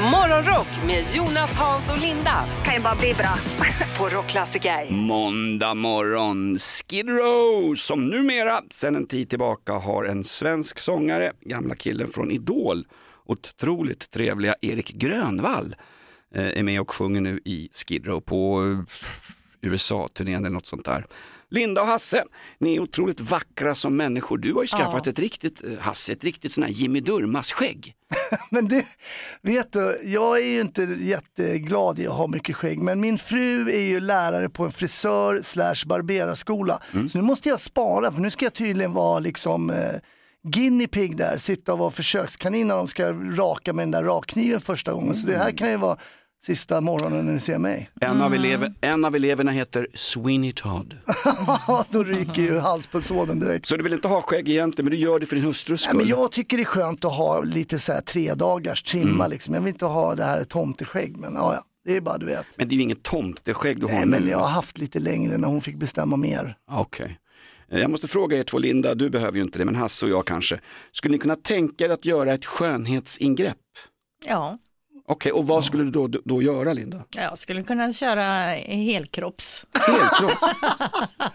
Morgonrock med Jonas, Hans och Linda kan ju bara bli bra. på Rockklassiker. Måndag morgon, Skid Row som numera sedan en tid tillbaka har en svensk sångare, gamla killen från Idol, otroligt trevliga Erik Grönvall eh, är med och sjunger nu i Skid Row på eh, USA-turnén eller något sånt där. Linda och Hasse, ni är otroligt vackra som människor. Du har ju skaffat ett riktigt, eh, Hasse, ett riktigt sån här Jimmy Durmaz-skägg. Men det, vet du, jag är ju inte jätteglad i att ha mycket skägg, men min fru är ju lärare på en frisör slash barberarskola. Så nu måste jag spara, för nu ska jag tydligen vara liksom eh, guinea pig där, sitta och vara försökskanin när de ska raka med den där rakkniven första gången. Så det här kan ju vara sista morgonen när ni ser mig. En, av, elever, en av eleverna heter Sweeney Todd. Då ryker ju halspulsådern direkt. Så du vill inte ha skägg egentligen, men du gör det för din hustrus Nej, skull. men jag tycker det är skönt att ha lite så här tre dagars trimma Mm. liksom. Jag vill inte ha det här tomteskägg, men ja, ja, det är bara du vet. Men det är ju inget tomteskägg du har Nej, men jag har haft lite längre när hon fick bestämma mer. Okej. Eh, Jag måste fråga er två, Linda, du behöver ju inte det, men Hasse och jag kanske. Skulle ni kunna tänka er att göra ett skönhetsingrepp? Ja, Okej, och vad skulle du då, då göra Linda? jag skulle kunna köra helkropps. Helkropp?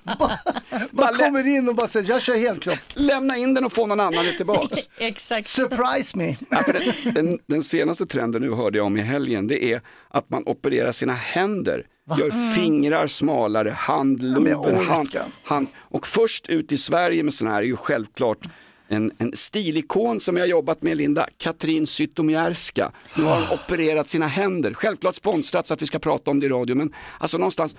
Man lä- kommer in och bara säger jag kör helkropp. Lämna in den och få någon annan tillbaks. Exakt. Surprise me. Ja, för den, den, den senaste trenden nu hörde jag om i helgen, det är att man opererar sina händer. Gör fingrar smalare, handloben, orkar. hand, hand. Och först ut i Sverige med sådana här är ju självklart en, en stilikon som jag jobbat med Linda, Katrin Zytomierska. Nu har hon opererat sina händer, självklart sponsrat så att vi ska prata om det i radio, men alltså någonstans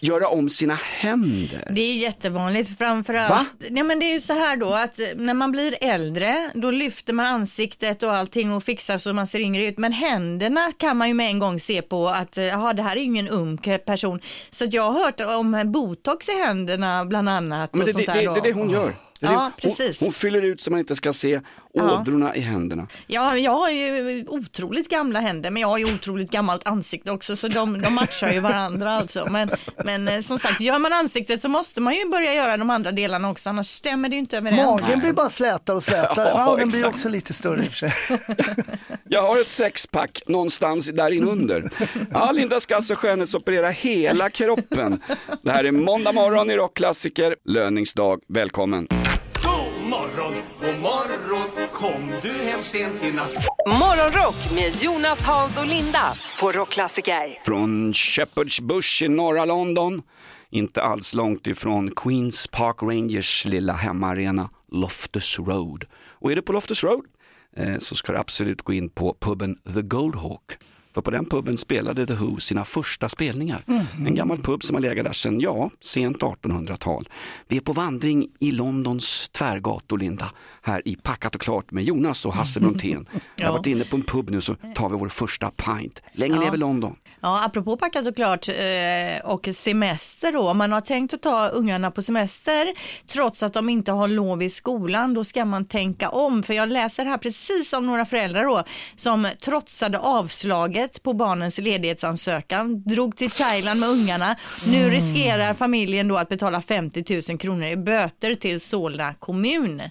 göra om sina händer. Det är jättevanligt framförallt. Va? Ja, men det är ju så här då att när man blir äldre då lyfter man ansiktet och allting och fixar så man ser yngre ut. Men händerna kan man ju med en gång se på att ja, det här är ju ingen ung person. Så jag har hört om botox i händerna bland annat. Men och det, det, sånt det, det är det hon gör. Ja, precis. Hon, hon fyller ut så man inte ska se Ja. ådrorna i händerna. Ja, jag har ju otroligt gamla händer, men jag har ju otroligt gammalt ansikte också, så de, de matchar ju varandra alltså. Men, men eh, som sagt, gör man ansiktet så måste man ju börja göra de andra delarna också, annars stämmer det ju inte överens. Magen blir bara slätare och slätare. Ja, Ja, den blir också lite större i och för sig. Jag har ett sexpack någonstans där inunder. Ja, Linda ska alltså skönhetsoperera hela kroppen. Det här är måndag morgon i Rockklassiker, löningsdag. Välkommen. God morgon, god morgon, kom du hem sent i natt? Morgonrock med Jonas, Hans och Linda på Rockklassiker. Från Shepherd's Bush i norra London, inte alls långt ifrån Queens Park Rangers lilla hemmaarena Loftus Road. Och är du på Loftus Road eh, så ska du absolut gå in på puben The Goldhawk. För på den puben spelade The Who sina första spelningar. En gammal pub som har legat där sedan, ja, sent 1800-tal. Vi är på vandring i Londons tvärgator, Linda. Här i Packat och klart med Jonas och Hasse Brontén. Jag har varit inne på en pub nu så tar vi vår första pint. Länge lever London. Ja, apropå packat och klart eh, och semester då, om man har tänkt att ta ungarna på semester trots att de inte har lov i skolan, då ska man tänka om. För jag läser här precis om några föräldrar då som trotsade avslaget på barnens ledighetsansökan, drog till Thailand med ungarna. Nu riskerar familjen då att betala 50 000 kronor i böter till Solna kommun.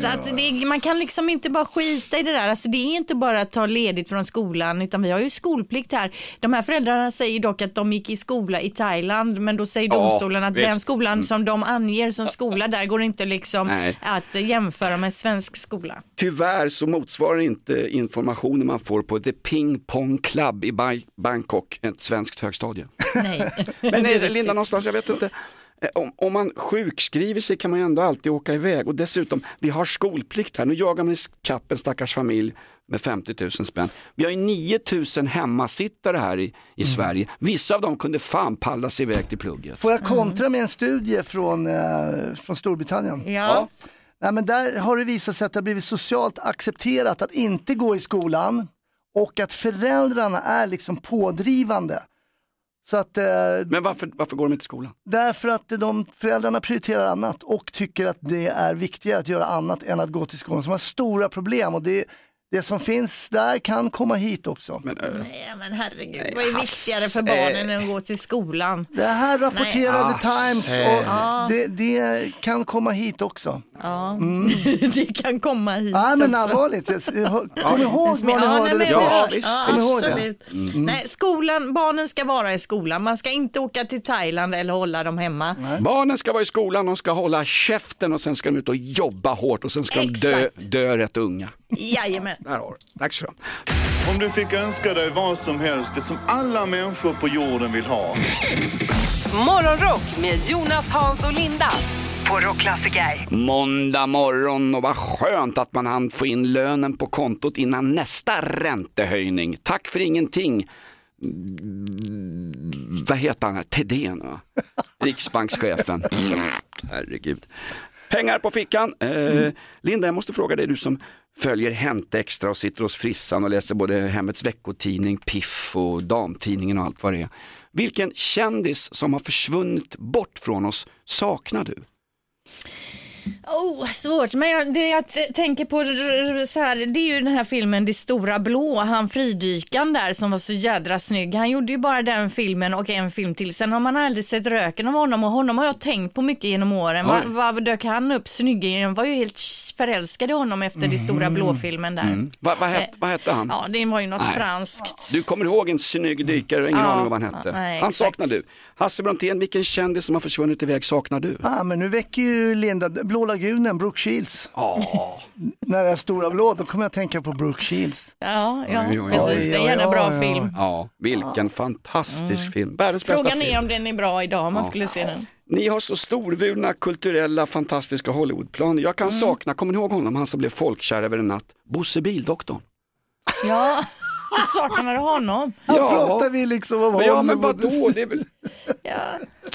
Så att det, man kan liksom inte bara skita i det där. Alltså det är inte bara att ta ledigt från skolan utan vi har ju skolplikt här. De här föräldrarna säger dock att de gick i skola i Thailand men då säger domstolen att visst. den skolan som de anger som skola där går inte liksom Nej. att jämföra med svensk skola. Tyvärr så motsvarar inte informationen man får på The Ping Pong Club i Ba- Bangkok ett svenskt högstadie. Nej. Men. Linda, någonstans, jag vet inte. Eh, Om, om man sjukskriver sig kan man ju ändå alltid åka iväg och dessutom, vi har skolplikt här, nu jagar man ikapp en stackars familj med 50 000 spänn. Vi har ju 9 000 hemmasittare här i, i Sverige. Vissa av dem kunde fan palla sig iväg till plugget. Får jag kontra med en studie från, eh, från Storbritannien? Ja. Nej, men där har det visat sig att det har blivit socialt accepterat att inte gå i skolan och att föräldrarna är liksom pådrivande. Så att, eh, Men varför, varför går de inte till skolan? därför att de föräldrarna prioriterar annat och tycker att det är viktigare att göra annat än att gå till skolan. De har stora problem och det, det som finns där kan komma hit också. Men, eh, Nej, men herregud, vad är Hasse, viktigare för barnen än att gå till skolan? Det här rapporterade Nej. Times och det, det kan komma hit också. Ja, det kan komma hit Nej men allvarligt, kom ihåg var ni Ja, nej, hörde det Ja, först. ja. Nej, skolan, barnen ska vara i skolan. Man ska inte åka till Thailand eller hålla dem hemma. Barnen ska vara i skolan, de ska hålla käften och sen ska de ut och jobba hårt och sen ska de dö, Exakt. dö rätt unga. Jajamän. Där har du. Tack så. Om du fick önska dig vad som helst, det som alla människor på jorden vill ha. Morgonrock med Jonas, Hans och Linda på Rockklassiker. Måndag morgon och vad skönt att man hann få in lönen på kontot innan nästa räntehöjning. Tack för ingenting. Mm, Vad heter han? Thedéen, va? Riksbankschefen. Herregud. Pengar på fickan. Eh, Linda, jag måste fråga dig, du som följer Hänt Extra och sitter hos frissan och läser både Hemmets veckotidning, Piff och damtidningen och allt vad det är. Vilken kändis som har försvunnit bort från oss saknar du? Oh, svårt, men jag, det jag tänker på så här, det är ju den här filmen Det stora blå, han fridykan där som var så jädra snygg. Han gjorde ju bara den filmen och en film till. Sen har man aldrig sett röken av honom och honom har jag tänkt på mycket genom åren. Vad va, dök han upp snygg i? Jag var ju helt förälskad i honom efter Det stora blå-filmen där. Va, vad, het, vad hette han? Ja, det var ju något Nej. franskt. Du kommer ihåg en snygg dykare, ingen Ja, aning vad han hette. nej, han saknar du. Hasse Brontén, vilken kändis som har försvunnit iväg saknar du? Ah, men nu väcker ju Linda, Blå lagunen, Brooke Shields. När det är stora blå, då kommer jag att tänka på Brooke Shields. Ja, ja Oj, oj, oj. precis. Det är en bra Ja, ja, ja. film. Ja, vilken fantastisk film. Världens bästa Frågan film. är om den är bra idag om man skulle se den. Ni har så storvulna, kulturella, fantastiska Hollywoodplaner. Jag Mm. kan sakna, kommer ni ihåg honom, han som blev folkkär över en natt? Bosse Bildoktorn. Ja, saknar du honom? Här Ja. pratar vi liksom om Men ja, men vadå? Det är väl... Ja,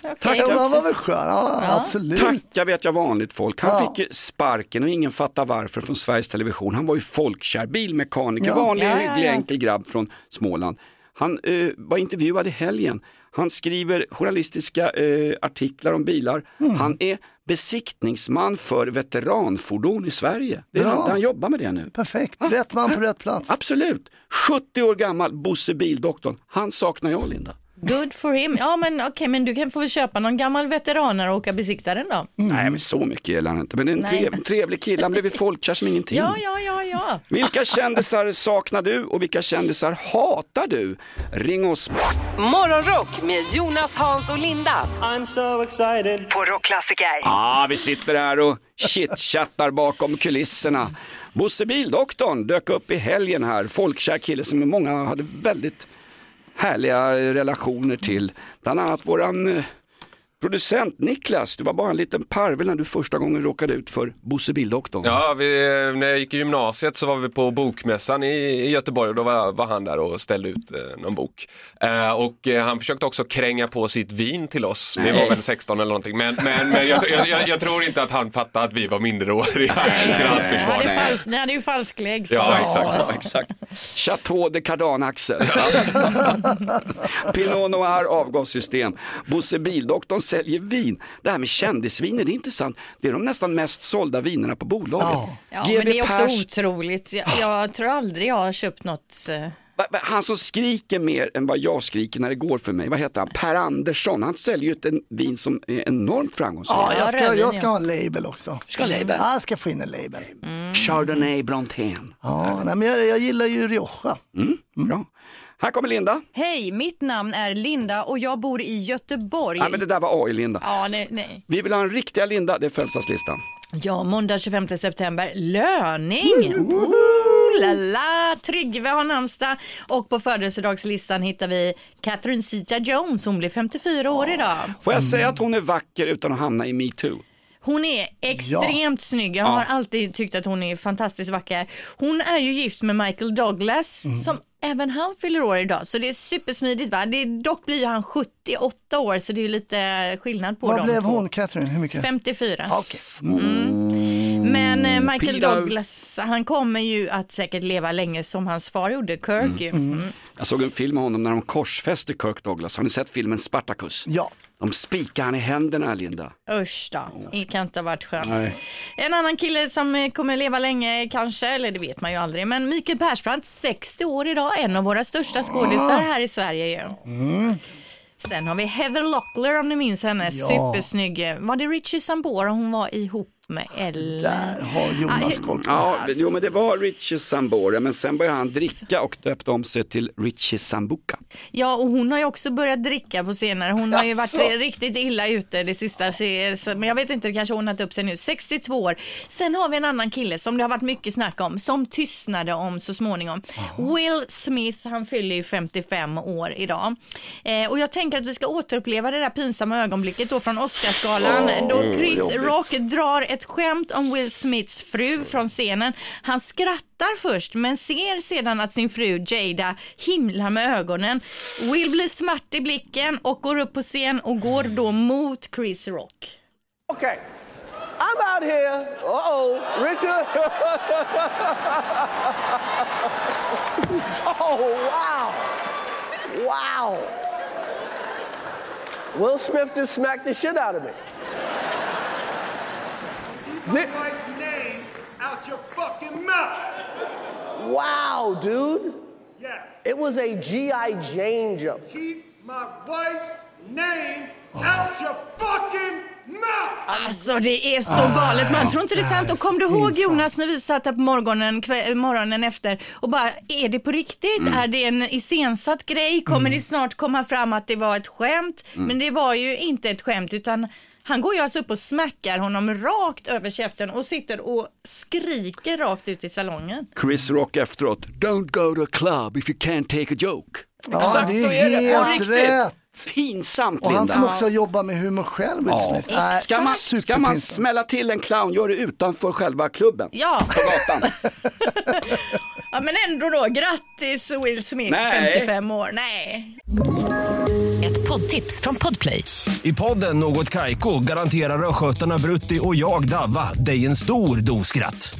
okej. Tack, Ja, han var väl skön, ja, absolut. Tacka vet jag vanligt folk. Han Ja. fick ju sparken och ingen fattar varför från Sveriges Television. Han var ju folkkär, bilmekaniker, Ja. vanlig Ja, ja, hygglig ja. enkel grabb från Småland. Han eh, var intervjuad i helgen. Han skriver journalistiska eh, artiklar om bilar. Mm. Han är besiktningsman för veteranfordon i Sverige. Det är Bra. han, han jobbar med det nu. Perfekt, rätt man på rätt plats. Absolut. 70 år gammal, Bosse Bildoktorn. Han saknar jag, Linda. Good for him. Ja men okej, men du kan få köpa någon gammal veteranare och åka besikta den då. Nej, men så mycket gillar han inte. Men det är en trev, trevlig kille. Han blev ju folkkär som ingenting. Ja, ja, ja, ja. Vilka kändisar saknar du och vilka kändisar hatar du? Ring oss. Morgonrock med Jonas, Hans och Linda I'm so excited. på Rockklassiker. Ja, vi sitter här och chitchattar bakom kulisserna. Bosse Bildoktorn dök upp i helgen här. Folkkär kille som många hade väldigt härliga relationer till. Bland annat våran eh, producent Niklas. Du var bara en liten parvel när du första gången råkade ut för Bosse Bildoktorn. Ja, vi, när jag gick i gymnasiet så var vi på bokmässan i, i Göteborg och då var, var han där och ställde ut eh, någon bok. Eh, och eh, han försökte också kränga på sitt vin till oss. Vi var väl 16 eller någonting. Men, men, men jag, jag, jag, jag tror inte att han fattade att vi var minderåriga till hans försvar. det är. Nej, det är ju falsklägg. Ja, exakt. Ja, exakt. Chateau de Cardan-Axel. Pinot Noir avgassystem. Bosse Bildoktorn säljer vin. Det här med kändisviner, det är intressant. Det är de nästan mest sålda vinerna på bolaget. Ja. Ja, men det är också Pers- otroligt. Jag, jag tror aldrig jag har köpt något. eh, Han som skriker mer än vad jag skriker när det går för mig, vad heter han? Per Andersson, han säljer ju ett en vin som är enormt framgångsrikt. Ja, jag ska, jag ska ha en label också. Ska ha label? Ja, jag ska få in en label. Chardonnay Brontén. Ja, nej, men jag, jag gillar ju Rioja. Bra. Här kommer Linda. Hej, mitt namn är Linda och jag bor i Göteborg. Nej men det där var AI-Linda. Ja, nej, nej. Vi vill ha en riktiga Linda, det är födelsedagslistan. Ja, måndag 25 september, löning! Ooh, la, la. Tryggve har namnsdag och på födelsedagslistan hittar vi Catherine Zeta-Jones, hon blir 54 år idag. Får jag säga att hon är vacker utan att hamna i metoo? Hon är extremt snygg, jag har Ja. alltid tyckt att hon är fantastiskt vacker. Hon är ju gift med Michael Douglas som även han fyller år idag, så det är supersmidigt va. Det, dock blir han 78 år så det är lite skillnad på Vad dem blev två. hon, Catherine? Hur mycket? 54. Okej. Mm. Men eh, Michael Peter. Douglas, han kommer ju att säkert leva länge som hans far gjorde, Kirk. ju. Mm. Jag såg en film med honom när de korsfäste Kirk Douglas. Har ni sett filmen Spartacus? Ja. De spikar han i händerna, Linda. Usch då, det kan inte ha varit skönt. Nej. En annan kille som kommer leva länge kanske, eller det vet man ju aldrig, men Mikael Persbrandt, 60 år idag, en av våra största skådisar här i Sverige ju. Sen har vi Heather Locklear om ni minns henne, Ja. supersnygg. Var det Richie Sambora hon var ihop med? Eller? Där har Jonas Ah, koll på. Ja, jo men det var Richie Sambora, men sen började han dricka och döpte om sig till Richie Sambuca. Ja, och hon har ju också börjat dricka på senare. Hon har ju varit riktigt illa ute det sista, men jag vet inte, det kanske har ordnat upp sig nu. 62 år. Sen har vi en annan kille som det har varit mycket snack om, som tystnade om så småningom. Will Smith, han fyller ju 55 år idag. Eh, och jag tänker att vi ska återuppleva det där pinsamma ögonblicket då från Oscarsgalan, då Chris jobbigt. Rock drar ett ett skämt om Will Smiths fru från scenen. Han skrattar först men ser sedan att sin fru Jada himlar med ögonen. Will blir smart i blicken och går upp på scen och går då mot Chris Rock. Okay. I'm out here. Uh oh, Richard. oh, wow. Wow. Will Smith just smacked the shit out of me. My wife's name out your fucking mouth. Wow, dude. Yes. It was a G.I. Jane jump. Keep my wife's name out your fucking mouth. Alltså det är så galet, man tror inte det är sant. Och kom du ihåg Jonas när vi satt här på morgonen, kväll, morgonen efter och bara, är det på riktigt? Är det en iscensatt grej? Kommer det snart komma fram att det var ett skämt? Men det var ju inte ett skämt utan han går ju alltså upp och smackar honom rakt över käften och sitter och skriker rakt ut i salongen. Chris Rock efteråt, don't go to a club if you can't take a joke. Ja, Exakt det är så är det, på helt riktigt. rätt. Pinsamt Och han Linda. som också jobbar med humor själv, Will Ja. Smith. Äh, Ska man, ska man superpinsamt. smälla till en clown, gör det utanför själva klubben. Ja. På gatan. ja men ändå då, grattis Will Smith, Nej. 55 år. Nej. Ett poddtips från Podplay. I podden Något Kaiko garanterar östgötarna Brutti och jag, Davva, dig en stor dos skratt.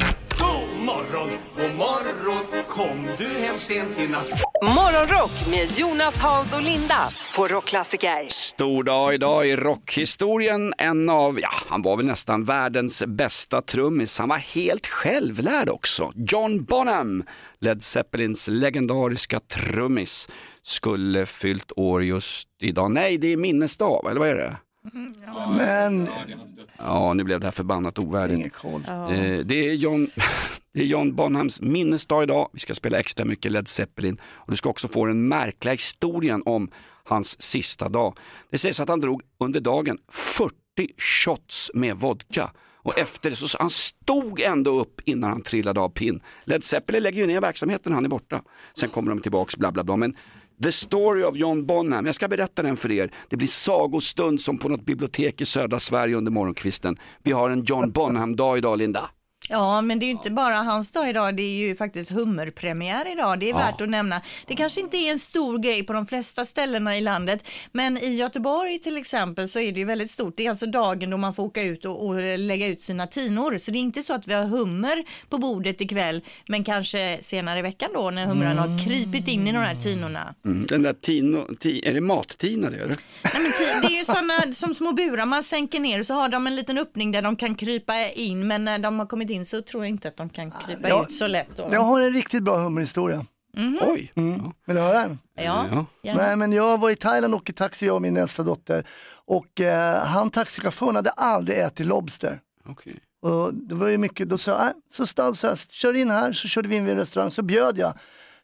morgon, god morgon. Kom du hem sent i natt? Morgonrock med Jonas, Hans och Linda på Rockklassiker. Stor dag idag i rockhistorien. En av, ja, han var väl nästan världens bästa trummis. Han var helt självlärd också. John Bonham, Led Zeppelins legendariska trummis, skulle fyllt år just idag. Nej, det är minnesdag, eller vad är det? Men Ja, nu blev det här förbannat ovärdigt. ingen koll. Eh, det, är John, det är John Bonhams minnesdag idag. Vi ska spela extra mycket Led Zeppelin och du ska också få den märkliga historien om hans sista dag. Det sägs att han drog under dagen 40 shots med vodka. Och efter det så han stod ändå upp innan han trillade av pinn. Led Zeppelin lägger ju ner verksamheten, han är borta. Sen kommer de tillbaks, bla bla bla. Men The Story of John Bonham, jag ska berätta den för er. Det blir sagostund som på något bibliotek i södra Sverige under morgonkvisten. Vi har en John Bonham-dag idag, Linda. Ja, men det är ju inte bara hans dag idag, det är ju faktiskt hummerpremiär idag. Det är värt att nämna. Det kanske inte är en stor grej på de flesta ställena i landet, men i Göteborg till exempel så är det ju väldigt stort. Det är alltså dagen då man får åka ut och, och lägga ut sina tinor. Så det är inte så att vi har hummer på bordet ikväll, men kanske senare i veckan då när humrarna har krypit in i de här tinorna. Mm. Den där tino, ti, är det mat-tina det? Eller? Nej, men ti- det är ju sådana som små burar man sänker ner och så har de en liten öppning där de kan krypa in, men när de har kommit in så tror jag inte att de kan krypa Ja, ut så lätt. Då. Jag har en riktigt bra hummerhistoria. Oj. Mm. Vill du höra den? Ja, gärna. Nej men jag var i Thailand och åkte taxi jag och min äldsta dotter och eh, han taxichauffören hade aldrig ätit Lobster. Okej. Och det var ju mycket, då sa jag, "Nej." så så här, kör in här, så körde vi in vid en restaurang, så bjöd jag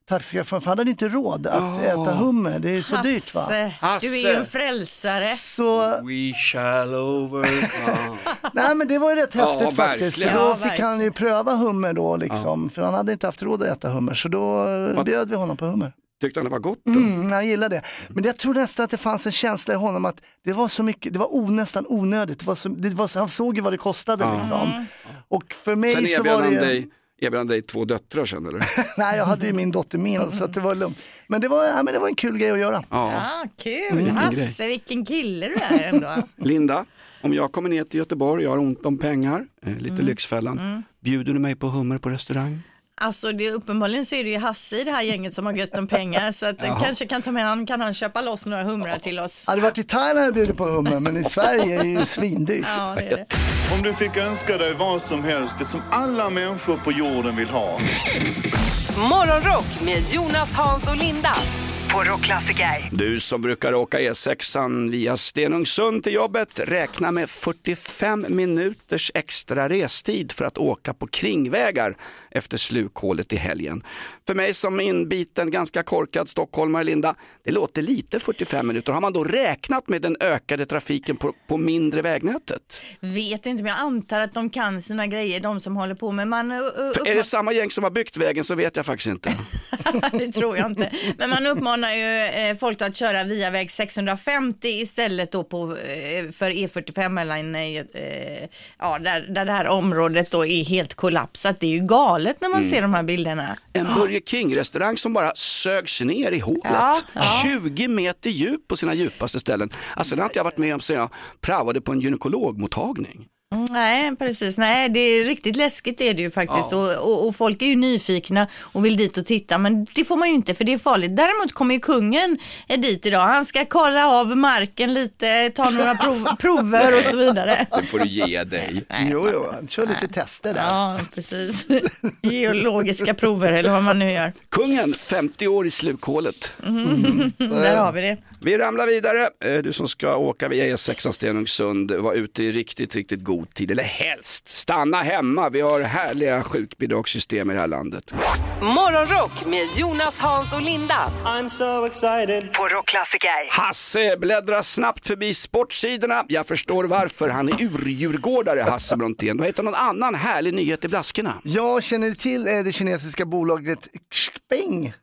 taxichauffören, för han hade inte råd att äta hummer, det är så dyrt va. Hasse, du är ju en frälsare. Så, We shall overcome. nej men det var ju rätt Ja, häftigt faktiskt. Så då Ja, fick han ju pröva hummer då liksom, för han hade inte haft råd att äta hummer, så då eh, bjöd vi honom på hummer. Tyckte han det var gott då? Mm, han gillade det. Men jag tror nästan att det fanns en känsla i honom att det var så mycket, det var onästan onödigt. Det var så, det var så, han såg ju vad det kostade Ja. liksom. Och för mig Sen så var det dig, erbjöd dig två döttrar sen eller? Nej, jag hade ju min dotter med så att det var lugnt. Men det var, ja, men det var en kul grej att göra. Ja. Ja, kul. Vilken Hasse, vilken kille du är ändå. Linda, om jag kommer ner till Göteborg, jag har ont om pengar, eh, lite Mm. Lyxfällan, Mm. bjuder du mig på hummer på restaurang? Alltså det, uppenbarligen så är det ju Hasse i det här gänget som har gött om pengar så att Jaha. kanske kan ta med han, kan han köpa loss några humrar till oss. Hade det varit i Thailand hade bjudit på hummer, men i Sverige är det ju svindyrt. Ja, det är det. Om du fick önska dig vad som helst, det som alla människor på jorden vill ha. Morgonrock med Jonas, Hans och Linda på Rockklassiker. Du som brukar åka E6an via Stenungsund till jobbet, räkna med 45 minuters extra restid för att åka på kringvägar efter slukhålet i helgen. För mig som inbiten, ganska korkad stockholmare, Linda, det låter lite 45 minuter. Har man då räknat med den ökade trafiken på, på mindre vägnätet? Vet inte men jag antar att de kan sina grejer de som håller på med man är det samma gäng som har byggt vägen så vet jag faktiskt inte. det tror jag inte. Men man uppmanar ju eh, folk att köra via väg 650 istället då på, eh, för E45 mellan, eh, ja, där, där det här området då är helt kollapsat. Det är ju galet när man Mm. ser de här bilderna. En Burger King-restaurang som bara sögs ner i hålet. Ja, ja. 20 meter djup på sina djupaste ställen. Alltså det har inte jag varit med om sedan jag praoade på en gynekologmottagning. Mm, Nej, precis. Nej, det är riktigt läskigt är det ju faktiskt. Ja. Och, och, och folk är ju nyfikna och vill dit och titta, men det får man ju inte för det är farligt. Däremot kommer ju kungen dit idag. Han ska kolla av marken lite, ta några prov, prover och så vidare. Det får du ge dig. Jo, jo, han kör lite tester där. Ja, precis. Geologiska prover eller vad man nu gör. Kungen, 50 år i slukhålet. Mm. Där har vi det. Vi ramlar vidare. Eh, Du som ska åka via E6 Stenungsund, var ute i riktigt, riktigt god tid. Eller helst, stanna hemma. Vi har härliga sjukbidragssystem i det här landet. Morgonrock med Jonas, Hans och Linda. I'm so excited. På Rockklassiker. Hasse bläddrar snabbt förbi sportsidorna. Jag förstår varför. Han är urdjurgårdare, Hasse Brontén. Du har hittat någon annan härlig nyhet i blaskorna. Jag känner till eh, det kinesiska bolaget Xpeng.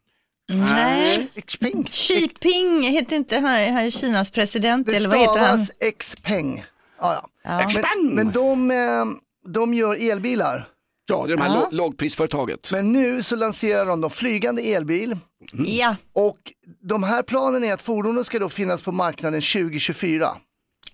Nej. Xpeng. Xi Jinping heter inte han, han är Kinas president Det eller vad heter han? stavas Xpeng. Ja, ja. Ja. Men, men de, eh, de gör elbilar. Ja, det är de här Ja. lå- lågprisföretaget. Men nu så lanserar de de flygande elbil. Ja. Och de här planen är att fordonen ska då finnas på marknaden 2024.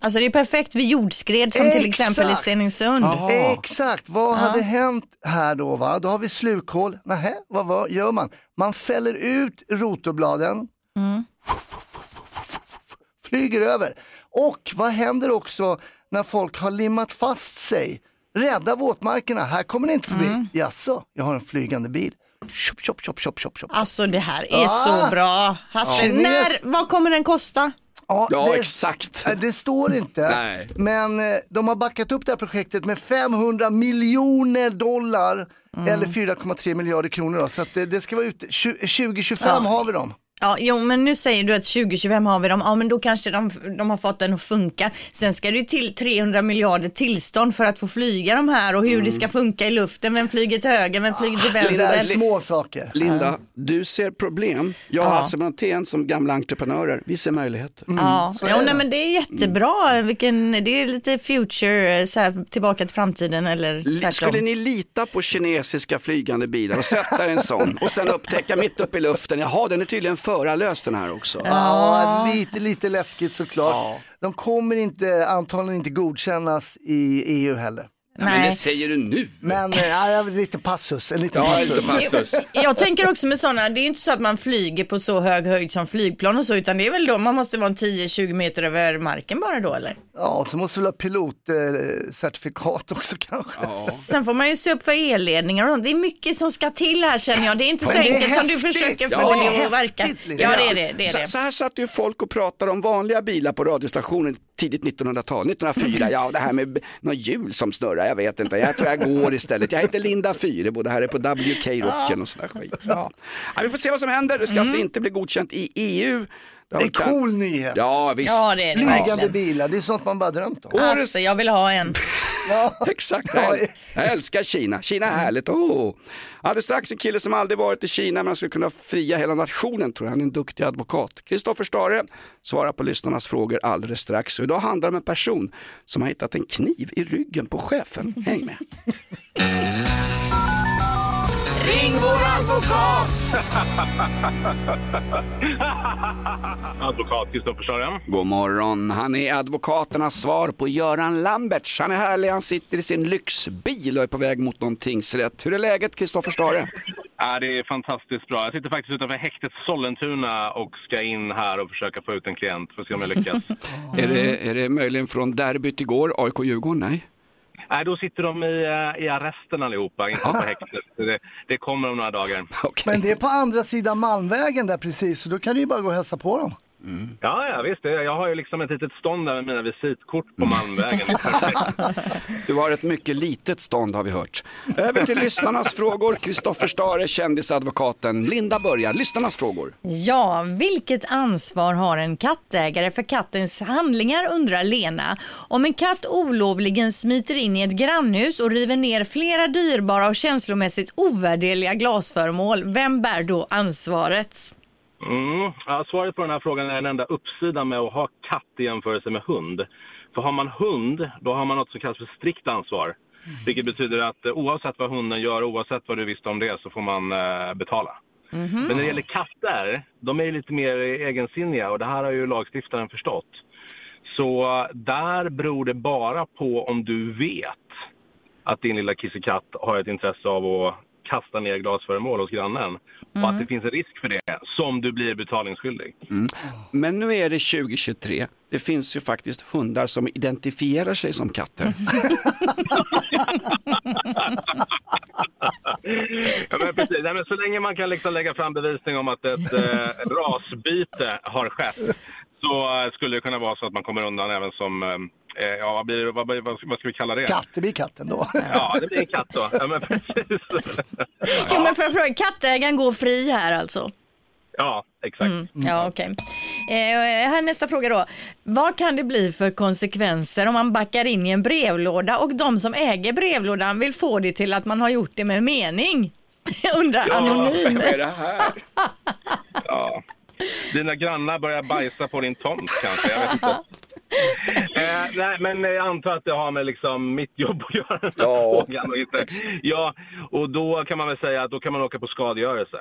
Alltså det är perfekt vid jordskred som till exempel i. Stenungsund. Exakt, vad Ja. hade hänt här då? Va? Då har vi slukhål. Nähä, vad, vad gör man? Man fäller ut rotorbladen, Mm. flyger över. Och vad händer också när folk har limmat fast sig? Rädda våtmarkerna, här kommer ni inte förbi. Mm. Jaså, jag har en flygande bil. Chop, chop, chop, chop, chop, chop. Alltså det här är Ah. så bra. Hasse, Ja. när, vad kommer den kosta? Ja, Ja, det- exakt. Det står inte, Nej. men eh, de har backat upp det här projektet med 500 miljoner dollar Mm. eller 4,3 miljarder kronor. Då. Så det, det ska vara Tju- 2025 Ja. har vi dem. Ja, jo, men nu säger du att 2025 har vi dem. Ja, men då kanske de, de har fått den att funka. Sen ska det ju till 300 miljarder tillstånd för att få flyga de här och hur det ska funka i luften. Vem flyger till höger, vem flyger till Det där är vänster? små saker. Linda, du ser problem. Jag och Ja. Hasse Brontén som gamla entreprenörer, vi ser möjligheter. Ja, är ja det. nej, men det är jättebra. Vilken, det är lite future, så här, tillbaka till framtiden eller tvärtom. Skulle ni lita på kinesiska flygande bilar och sätta en sån och sen upptäcka mitt uppe i luften, jaha den är tydligen förarlös den här också. Ja, lite, lite läskigt såklart. De kommer inte, antagligen inte godkännas i EU heller. Ja, men det säger du nu. Men eh, ja, lite passus, en liten Ja, passus. lite passus. Jag tänker också med sådana, det är ju inte så att man flyger på så hög höjd som flygplan och så, utan det är väl då man måste vara en 10-20 meter över marken bara då eller? Ja, så måste vi ha pilotcertifikat också kanske. Sen får man ju se upp för elledningar och sånt. Det är mycket som ska till här känner jag. Det är inte så Men enkelt som du häftigt. försöker Ja, få är det att verka. häftigt. Ja, det är det. det, är Så, det. så här satt ju folk och pratade om vanliga bilar på radiostationen tidigt 1900-tal. 1904, ja det här med någon hjul som snurrar, jag vet inte. Jag tror jag går istället. Jag heter Linda Fyrebo, här är på WK Rocken och sådär skit. Ja. Ja, vi får se vad som händer. Det ska alltså inte bli godkänt i EU. Det har En cool nyhet. Ja visst. Ja, det är det Flygande verkligen. bilar, det är sånt man bara drömt om. Alltså, jag vill ha en. Exakt, jag, jag älskar Kina. Kina är härligt. Oh. Alldeles strax en kille som aldrig varit i Kina men han skulle kunna fria hela nationen tror jag. Han är en duktig advokat. Kristoffer Stare svarar på lyssnarnas frågor alldeles strax. Och idag handlar det om en person som har hittat en kniv i ryggen på chefen. Häng med. Ring vår advokat! Advokat Kristoffer Stare. God morgon, han är advokaternas svar på Göran Lamberts. Han är härlig, han sitter i sin lyxbil och är på väg mot någon tingsrätt. Hur är läget Kristoffer Stare? Ja, det är fantastiskt bra. Jag sitter faktiskt utanför häktet Sollentuna och ska in här och försöka få ut en klient. Får se om jag lyckas. Är, det, är det möjligen från derbyt igår, AIK-Djurgården? Nej? Nej, då sitter de i, eh, i arresten allihopa, inte på häktet. Det, det kommer om några dagar. Men det är på andra sidan Malmvägen där precis, så då kan du ju bara gå och hälsa på dem. Ja, ja, visst. Jag har ju liksom ett litet stånd där med mina visitkort på Malmvägen. Är perfekt. Du har ett mycket litet stånd har vi hört. Över till lyssnarnas frågor. Kristoffer Stare, kändisadvokaten. Linda börjar. Lyssnarnas frågor. Ja, vilket ansvar har en kattägare för kattens handlingar undrar Lena. Om en katt olovligen smiter in i ett grannhus och river ner flera dyrbara och känslomässigt ovärderliga glasföremål, vem bär då ansvaret? Mm. Ja, svaret på den här frågan är den enda uppsidan med att ha katt i jämförelse med hund. För har man hund, då har man något som kallas för strikt ansvar. Vilket betyder att eh, oavsett vad hunden gör, oavsett vad du visste om det, så får man eh, betala. Men när det gäller katter, de är lite mer egensinniga och det här har ju lagstiftaren förstått. Så eh, där beror det bara på om du vet att din lilla kissekatt har ett intresse av att kasta ner glasföremål hos grannen och att det finns en risk för det som du blir betalningsskyldig. Mm. Men nu är det 2023. Det finns ju faktiskt hundar som identifierar sig som katter. Ja, men precis. Nej, men så länge man kan liksom lägga fram bevisning om att ett eh, rasbyte har skett så skulle det kunna vara så att man kommer undan även som, eh, ja vad, blir, vad, vad, vad ska vi kalla det? Katt, det blir katten då. Ja, det blir en katt då. Ja, men precis. Jo, men får jag fråga, kattägaren går fri här alltså? Ja, exakt. Mm. Ja, okej. Eh, här nästa fråga då. Vad kan det bli för konsekvenser om man backar in i en brevlåda och de som äger brevlådan vill få det till att man har gjort det med mening? Undrar anonym. Vem är det här? Ja. Dina grannar börjar bajsa på din tomt kanske, jag vet inte. Eh, nej, men jag antar att det har med liksom mitt jobb att göra. den Ja. frågan och inte. Ja, och då kan man väl säga att då kan man åka på skadegörelse.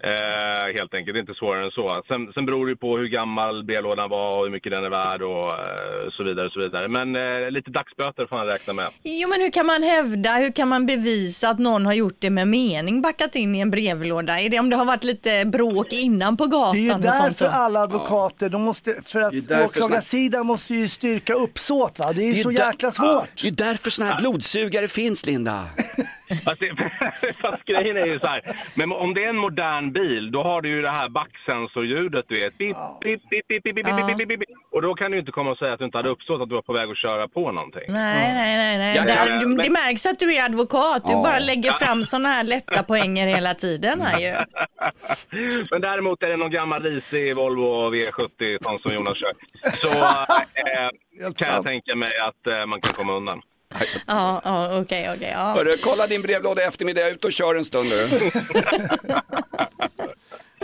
Eh, helt enkelt, det är inte svårare än så. Sen, sen beror det ju på hur gammal brevlådan var och hur mycket den är värd och eh, så vidare. Och så vidare. Men eh, lite dagsböter får man räkna med. Jo, men hur kan man hävda, hur kan man bevisa att någon har gjort det med mening, backat in i en brevlåda? Är det om det har varit lite bråk innan på gatan? Det är ju därför alla advokater, de måste, för att åklagarsidan måste ju styrka uppsåt va. Det är, ju så där- jäkla svårt. Det är därför såna här blodsugare finns, Linda. Fast, det, fast grejen är ju så här, men om det är en modern bil, då har du ju det här backsensorljudet, du vet. Pip, pip, pip, pip, pip, pip, pip. Och då kan du ju inte komma och säga att du inte hade uppstått att du var på väg att köra på någonting. Nej, nej, nej. nej. Jag Där, kan- det, märks att du är advokat. Du Ja. bara lägger fram sådana här lätta poänger hela tiden här ju. Men däremot är det någon gammal risig Volvo V70 sån som Jonas kör. Så eh, kan jag tänka mig att eh, man kan komma undan. Ja, ja okej, okej. ja. Hörru, kolla din brevlåda i eftermiddag, jag är ute och kör en stund nu.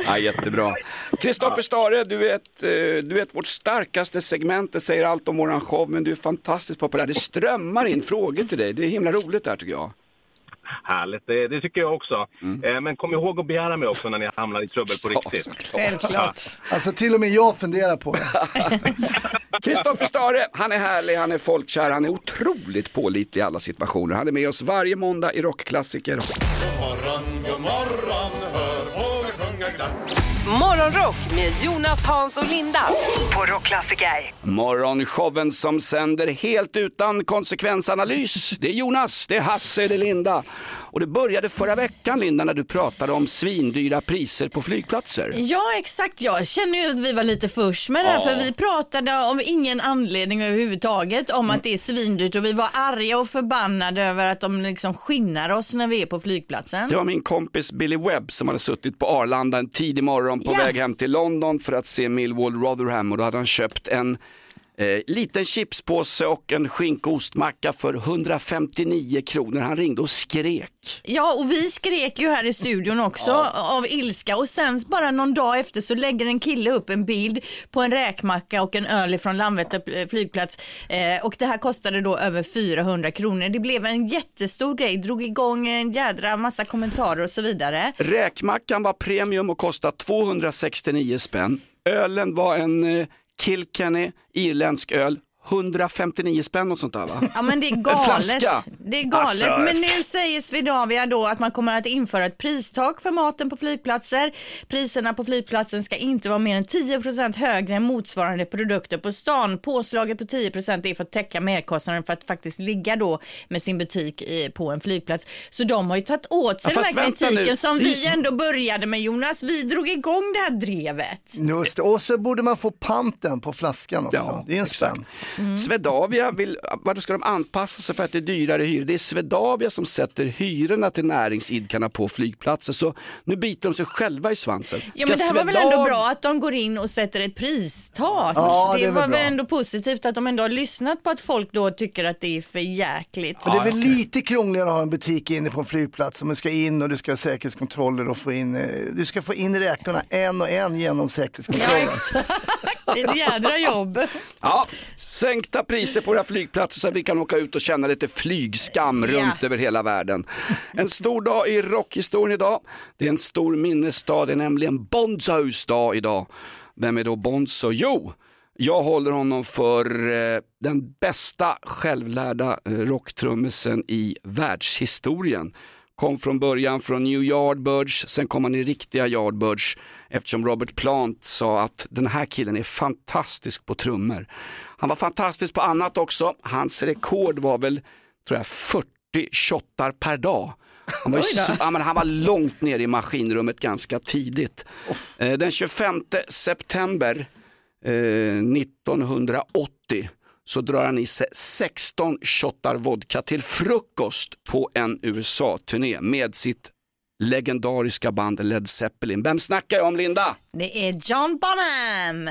Ja, jättebra. Kristoffer Stare, du är, ett, eh, du är ett vårt starkaste segment, det säger allt om våran show, men du är fantastiskt populär. Det strömmar in frågor till dig, det är himla roligt där tycker jag. Härligt, det, det tycker jag också. Eh, men kom ihåg att begära mig också när ni hamnar i trubbel på riktigt. Självklart. Alltså till och med jag funderar på det. Kristoffer Stare, han är härlig, han är folkkär, han är otroligt pålitlig i alla situationer. Han är med oss varje måndag i Rockklassiker. morgon, god morgon, hör Morgonrock med Jonas, Hans och Linda på Rockklassiker. Morgonshowen som sänder helt utan konsekvensanalys. Det är Jonas, det är Hasse, det är Linda. Och det började förra veckan Linda när du pratade om svindyra priser på flygplatser. Ja exakt, jag känner ju att vi var lite först med det här Ja. för vi pratade av ingen anledning överhuvudtaget om att det är svindyrt och vi var arga och förbannade över att de liksom skinnar oss när vi är på flygplatsen. Det var min kompis Billy Webb som hade suttit på Arlanda en tidig morgon på Ja. väg hem till London för att se Millwall Rotherham och då hade han köpt en eh, liten chipspåse och en skinka och ostmacka för 159 kronor. Han ringde och skrek. Ja, och vi skrek ju här i studion också av ilska och sen bara någon dag efter så lägger en kille upp en bild på en räkmacka och en öl från Landvetter eh, flygplats eh, och det här kostade då över 400 kronor. Det blev en jättestor grej, drog igång en jädra massa kommentarer och så vidare. Räkmackan var premium och kostade 269 spänn. Ölen var en eh, Kilkenny irländsk öl, 159 spänn och sånt där va? Ja men det är galet. flaska. Det är galet. Alltså, men nu säger Swedavia då att man kommer att införa ett pristak för maten på flygplatser. Priserna på flygplatsen ska inte vara mer än 10% högre än motsvarande produkter på stan. Påslaget på 10% är för att täcka merkostnaden för att faktiskt ligga då med sin butik på en flygplats. Så de har ju tagit åt sig Ja, den här kritiken nu. som vi ändå började med Jonas. Vi drog igång det här drevet. Just det. Och så borde man få panten på flaskan också. det är en spänn. Mm. Swedavia, vill, varför ska de anpassa sig för att det är dyrare hyror? Det är Swedavia som sätter hyrorna till näringsidkarna på flygplatser. Så nu biter de sig själva i svansen. Ja Ska men det här var väl ändå Swedav- bra att de går in och sätter ett pristak. Ja, det, det var väl ändå positivt att de ändå har lyssnat på att folk då tycker att det är för jäkligt. För det är väl lite krångligare att ha en butik inne på en flygplats om du ska in och du ska ha säkerhetskontroller och få in, eh, du ska få in räkorna en och en genom säkerhetskontrollen. Det är ett jädra jobb. Ja, sänkta priser på våra flygplatser så att vi kan åka ut och känna lite flygskam Ja. runt över hela världen. En stor dag i rockhistorien idag. Det är en stor minnesdag, det är nämligen Bonzos dag idag. Vem är då Bonzo? Jo, jag håller honom för eh, den bästa självlärda eh, rocktrummisen i världshistorien. Kom från början från New Yardbirds, sen kom han i riktiga Yardbirds eftersom Robert Plant sa att den här killen är fantastisk på trummor. Han var fantastisk på annat också. Hans rekord var väl, tror jag, 40 shottar per dag. Han var, så, ja, han var långt ner i maskinrummet ganska tidigt. Eh, Den 25 september eh, 1980 så drar han i sig 16 shottar vodka till frukost på en USA-turné med sitt legendariska band Led Zeppelin. Vem snackar jag om Linda? Det är John Bonham.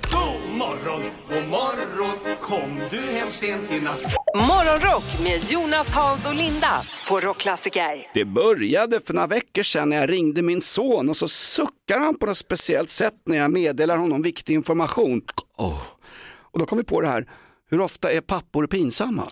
morgon, god morgon, kom du hem sent i natt? Morgonrock med Jonas, Hans och Linda på Rockklassiker. Det började för några veckor sedan när jag ringde min son och så suckar han på något speciellt sätt när jag meddelar honom viktig information. Åh. Och då kom vi på det här, hur ofta är pappor pinsamma?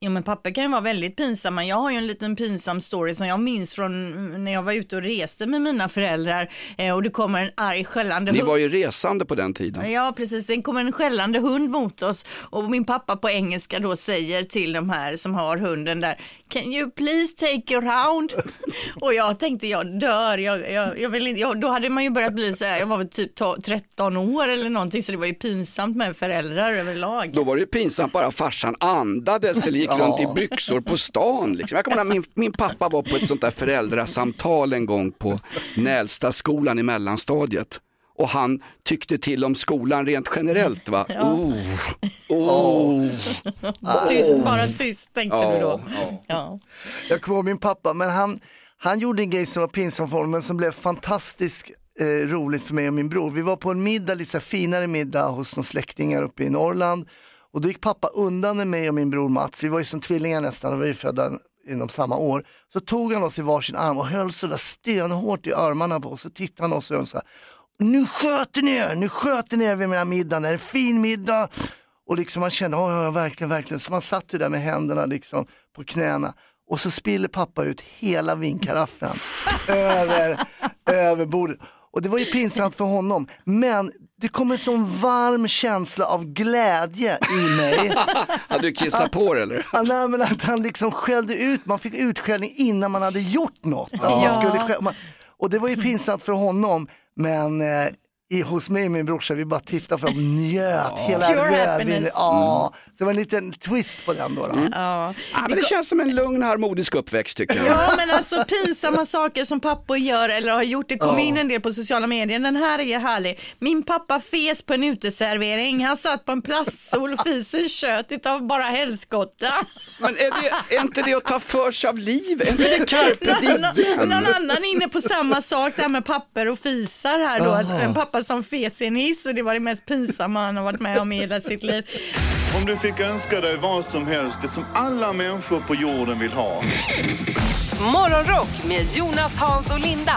Ja men pappa kan ju vara väldigt pinsamma. Jag har ju en liten pinsam story som jag minns från när jag var ute och reste med mina föräldrar eh, och det kommer en arg skällande Ni hund. var ju resande på den tiden. Ja precis, det kommer en skällande hund mot oss och min pappa på engelska då säger till de här som har hunden där Can you please take your hound? och jag tänkte jag dör, jag, jag, jag vill inte, jag, då hade man ju börjat bli så här, jag var väl typ ta- 13 år eller någonting så det var ju pinsamt med föräldrar överlag. Då var det ju pinsamt bara farsan andades eller gick Ja. runt i byxor på stan. Liksom. Jag kommer ihåg när min, min pappa var på ett sånt där föräldrasamtal en gång på Nälstaskolan i mellanstadiet. Och han tyckte till om skolan rent generellt. Va? Ja. Oh. Oh. Tyst, bara tyst tänkte du då. Ja, Ja. Jag kommer ihåg min pappa, men han, han gjorde en grej som var pinsam för honom, men som blev fantastiskt eh, roligt för mig och min bror. Vi var på en middag, lite så här finare middag hos några släktingar uppe i Norrland. Och då gick pappa undan med mig och min bror Mats, vi var ju som tvillingar nästan, och vi var ju födda inom samma år. Så tog han oss i varsin arm och höll sådär stenhårt i armarna på oss. Så tittade han oss och sa, nu sköter ni er, nu sköter ni er vid mina middagen, det är en fin middag. Och liksom man kände, ja ja, verkligen, verkligen. Så man satt ju där med händerna liksom på knäna. och så spiller pappa ut hela vinkaraffen över, över bordet. Och det var ju pinsamt för honom, men det kom en sån varm känsla av glädje i mig. Hade du kissat på det eller? Ja, nej, men att han liksom skällde ut, man fick utskällning innan man hade gjort något. Att man skulle skälla, man, och det var ju pinsamt för honom, men eh, i, hos mig och min brorsa, vi bara tittade fram och njöt hela Pure rödvinet. Ja, så det var en liten twist på den då. då. Ja. Ja, men det känns som en lugn harmonisk uppväxt tycker jag. Ja men alltså pinsamma saker som pappor gör eller har gjort, det kommer Ja. in en del på sociala medier. Den här är härlig. Min pappa fes på en uteservering, han satt på en plaststol och fisen tjöt utav bara helskotta. Men är, det, är inte det att ta för sig av livet? Är inte det carpe Någon, diem? någon annan är inne på samma sak, det här med papper och fisar här då. Alltså, en pappa som fes i en hiss och det var det mest pinsamma han har varit med om i hela sitt liv. Om du fick önska dig vad som helst, det som alla människor på jorden vill ha. Morgonrock med Jonas, Hans och Linda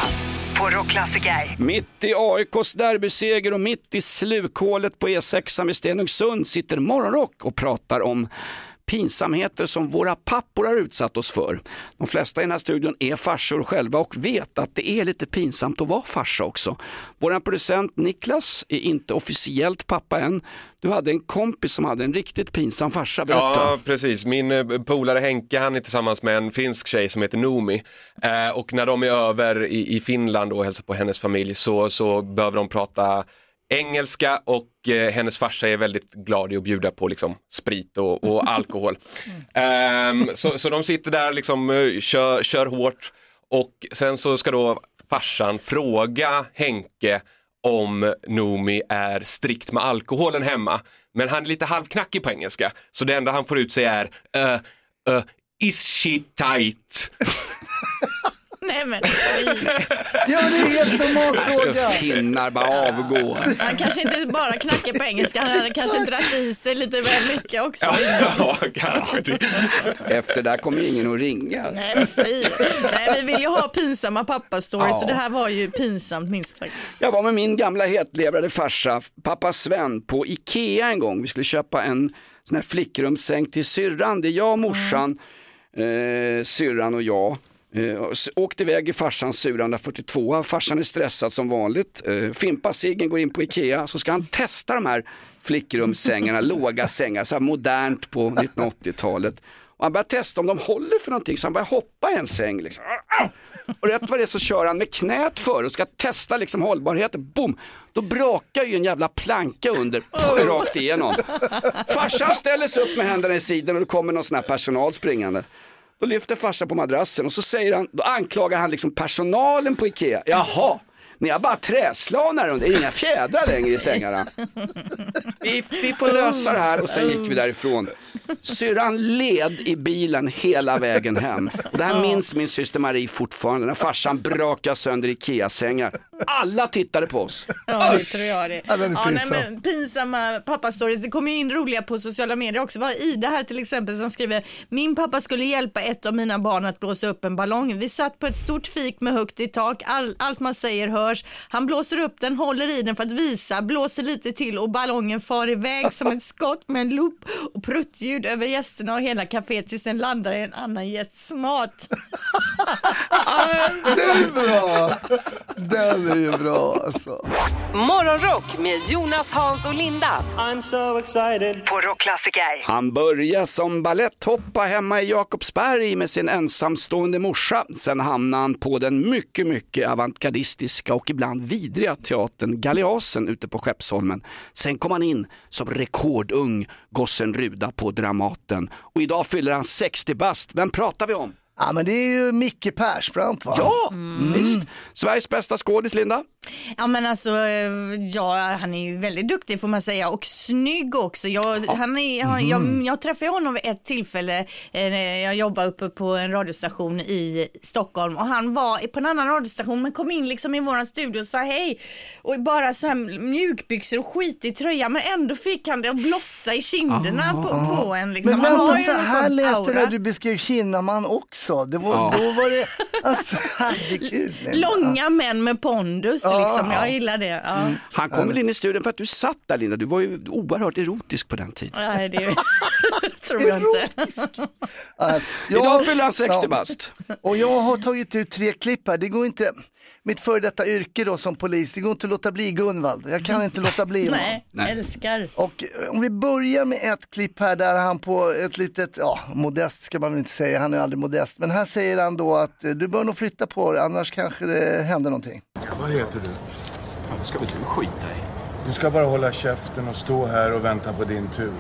på Rockklassiker. Mitt i AIKs derbyseger och mitt i slukhålet på E6 vid Stenungsund sitter Morgonrock och pratar om pinsamheter som våra pappor har utsatt oss för. De flesta i den här studion är farsor själva och vet att det är lite pinsamt att vara farsa också. Vår producent Niklas är inte officiellt pappa än. Du hade en kompis som hade en riktigt pinsam farsa, berätta. Ja, precis. Min eh, polare Henke, han är tillsammans med en finsk tjej som heter Nomi. Eh, och när de är över i, i Finland och hälsar på hennes familj så, så behöver de prata engelska och eh, hennes farsa är väldigt glad i att bjuda på liksom, sprit och, och alkohol. Ehm, så, så de sitter där liksom, eh, kör, kör hårt och sen så ska då farsan fråga Henke om Nomi är strikt med alkoholen hemma. Men han är lite halvknackig på engelska. Så det enda han får ut sig är uh, uh, Is she tight? Nej men Ja, det är helt normal Alltså fråga. finnar bara avgå. Han kanske inte bara knackar på engelska, han hade kanske dratt i sig lite väl mycket också. ja, kanske det. Efter det här kommer ju ingen att ringa. Nej, fy. Nej, vi vill ju ha pinsamma pappastories Ja. så det här var ju pinsamt minst sagt. Jag var med min gamla hetlevrade farsa, pappa Sven, på Ikea en gång. Vi skulle köpa en sån här flickrumssäng till syrran. Det är jag, morsan, eh, syrran och jag. Eh, åkte iväg i farsans Suranda 42. Farsan är stressad som vanligt. Eh, Fimpa Siggen går in på Ikea så ska han testa de här flickrumssängarna, låga sängar, så här modernt på 1980-talet. Och han börjar testa om de håller för någonting så han börjar hoppa i en säng. Liksom. Och rätt vad det är så kör han med knät för och ska testa liksom hållbarheten. Boom! Då brakar ju en jävla planka under rakt igenom. Farsan ställer sig upp med händerna i sidan och det kommer någon sån här personal springande. Då lyfter farsan på madrassen och så säger han, då anklagar han liksom personalen på Ikea. Jaha, ni har bara träslanar under, det är inga fjädrar längre i sängarna. Vi, vi får lösa det här och sen gick vi därifrån. Syrran led i bilen hela vägen hem. Och det här minns min syster Marie fortfarande när farsan brakade sönder Ikea-sängar. Alla tittade på oss. Ja, det tror jag det. Ja, den är Ja, nej, men, pinsamma pappastories. Det kommer ju in roliga på sociala medier också. Var Ida här till exempel som skriver, min pappa skulle hjälpa ett av mina barn att blåsa upp en ballong. Vi satt på ett stort fik med högt i tak, All, allt man säger hörs. Han blåser upp den, håller i den för att visa, blåser lite till och ballongen far iväg som ett skott med en loop och pruttljud över gästerna och hela kaféet tills den landar i en annan gästs mat. Den är bra. Den är ju bra alltså. Morgonrock med Jonas, Hans och Linda. I'm so excited. På Rockklassiker. Han började som balletthoppa hemma i Jakobsberg med sin ensamstående morsa. Sen hamnade han på den mycket, mycket avantgardistiska och ibland vidriga teatern Galeasen ute på Skeppsholmen. Sen kom han in som rekordung gossen Ruda på Dramaten. Och idag fyller han 60 bast. Vem pratar vi om? Ja, men det är ju Micke Persbrandt va? Ja, visst. Sveriges bästa skådis, Linda. Ja men alltså, ja, han är ju väldigt duktig får man säga och snygg också. Jag, han är, han, jag, Mhm. jag träffade honom vid ett tillfälle, eh, när jag jobbade uppe på en radiostation i Stockholm och han var på en annan radiostation men kom in liksom i våran studio och sa hej och bara så här mjukbyxor och skitig tröja men ändå fick han det att blossa i kinderna på, på en. Liksom. Men vänta, ju så här lät det när du beskrev Kinnaman också. Det var, Ja. Då var det, alltså herregud. Långa män med pondus Ja. liksom, jag gillar det. Ja. Han kom väl in i studion för att du satt där Linda. Du var ju oerhört erotisk på den tiden. Nej, det är... tror jag inte. Uh, Idag fyller han 60 bast. Och jag har tagit ut tre klipp här. Det går inte, mitt före detta yrke då som polis, det går inte att låta bli Gunvald. Jag kan inte låta bli honom. Nej, älskar. Och eh, om vi börjar med ett klipp här där han på ett litet, ja modest ska man väl inte säga, han är aldrig modest. Men här säger han då att eh, du bör nog flytta på dig annars kanske det händer någonting. Vad heter du? Ja, det ska väl du skita i? Du ska bara hålla käften och stå här och vänta på din tur.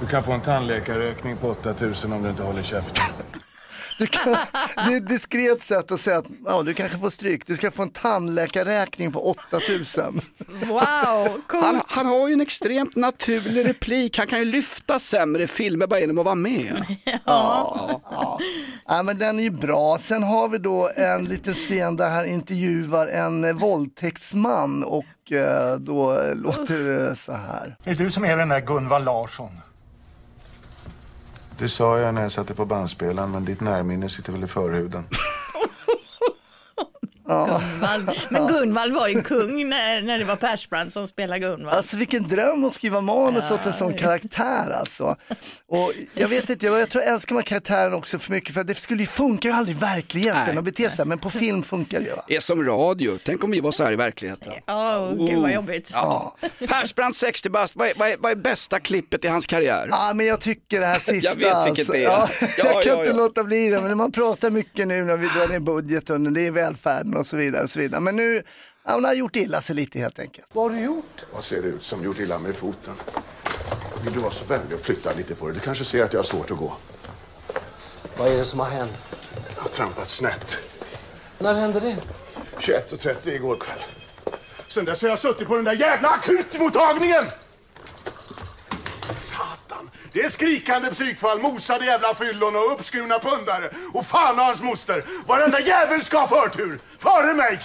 Du kan få en tandläkarräkning på 8000 om du inte håller käften. Du kan, det är ett diskret sätt att säga att ja, du kanske får stryk. Du ska få en tandläkarräkning på 8000. Wow, coolt. Han, han har ju en extremt naturlig replik. Han kan ju lyfta sämre filmer bara genom att vara med. Ja. Ja. ja, men den är ju bra. Sen har vi då en liten scen där han intervjuar en eh, våldtäktsman och eh, då låter det så här. Det är du som är den där Gunvald Larsson. Det sa jag när jag satte på bandspelaren, men ditt närminne sitter väl i förhuden. Gunvald. Men Gunvald var ju kung när, när det var Persbrandt som spelade Gunvald. Alltså vilken dröm att skriva manus åt en sån karaktär alltså. Och jag vet inte, jag, jag tror jag älskar man karaktären också för mycket för att det skulle ju funka ju aldrig i verkligheten Nej, att bete sig men på film funkar det ju. Det är som radio. Tänk om vi var så här i verkligheten. Åh, gud vad jobbigt. Ja. Persbrandt 60 bast, vad är, vad, vad är bästa klippet i hans karriär? Ja men jag tycker det här sista. Jag vet vilket alltså. det är. Ja, Ja, jag kan ja, inte ja. låta bli det, men man pratar mycket nu när vi drar ner budgeten, och det är välfärden och så vidare. Och så vidare. Men nu, ja, hon har gjort illa sig lite helt enkelt. Vad har du gjort? Vad ser det ut som gjort illa med foten? Vill du vara så vänlig och flytta lite på dig? Du kanske ser att jag har svårt att gå. Vad är det som har hänt? Jag har trampat snett. När hände det? 21.30 igår kväll. Sen dess har jag suttit på den där jävla akutmottagningen! Det är skrikande psykfall, mosade jävla fyllon och uppskurna pundare. Och fan och hans moster! Varenda jävel ska ha förtur! Före mig!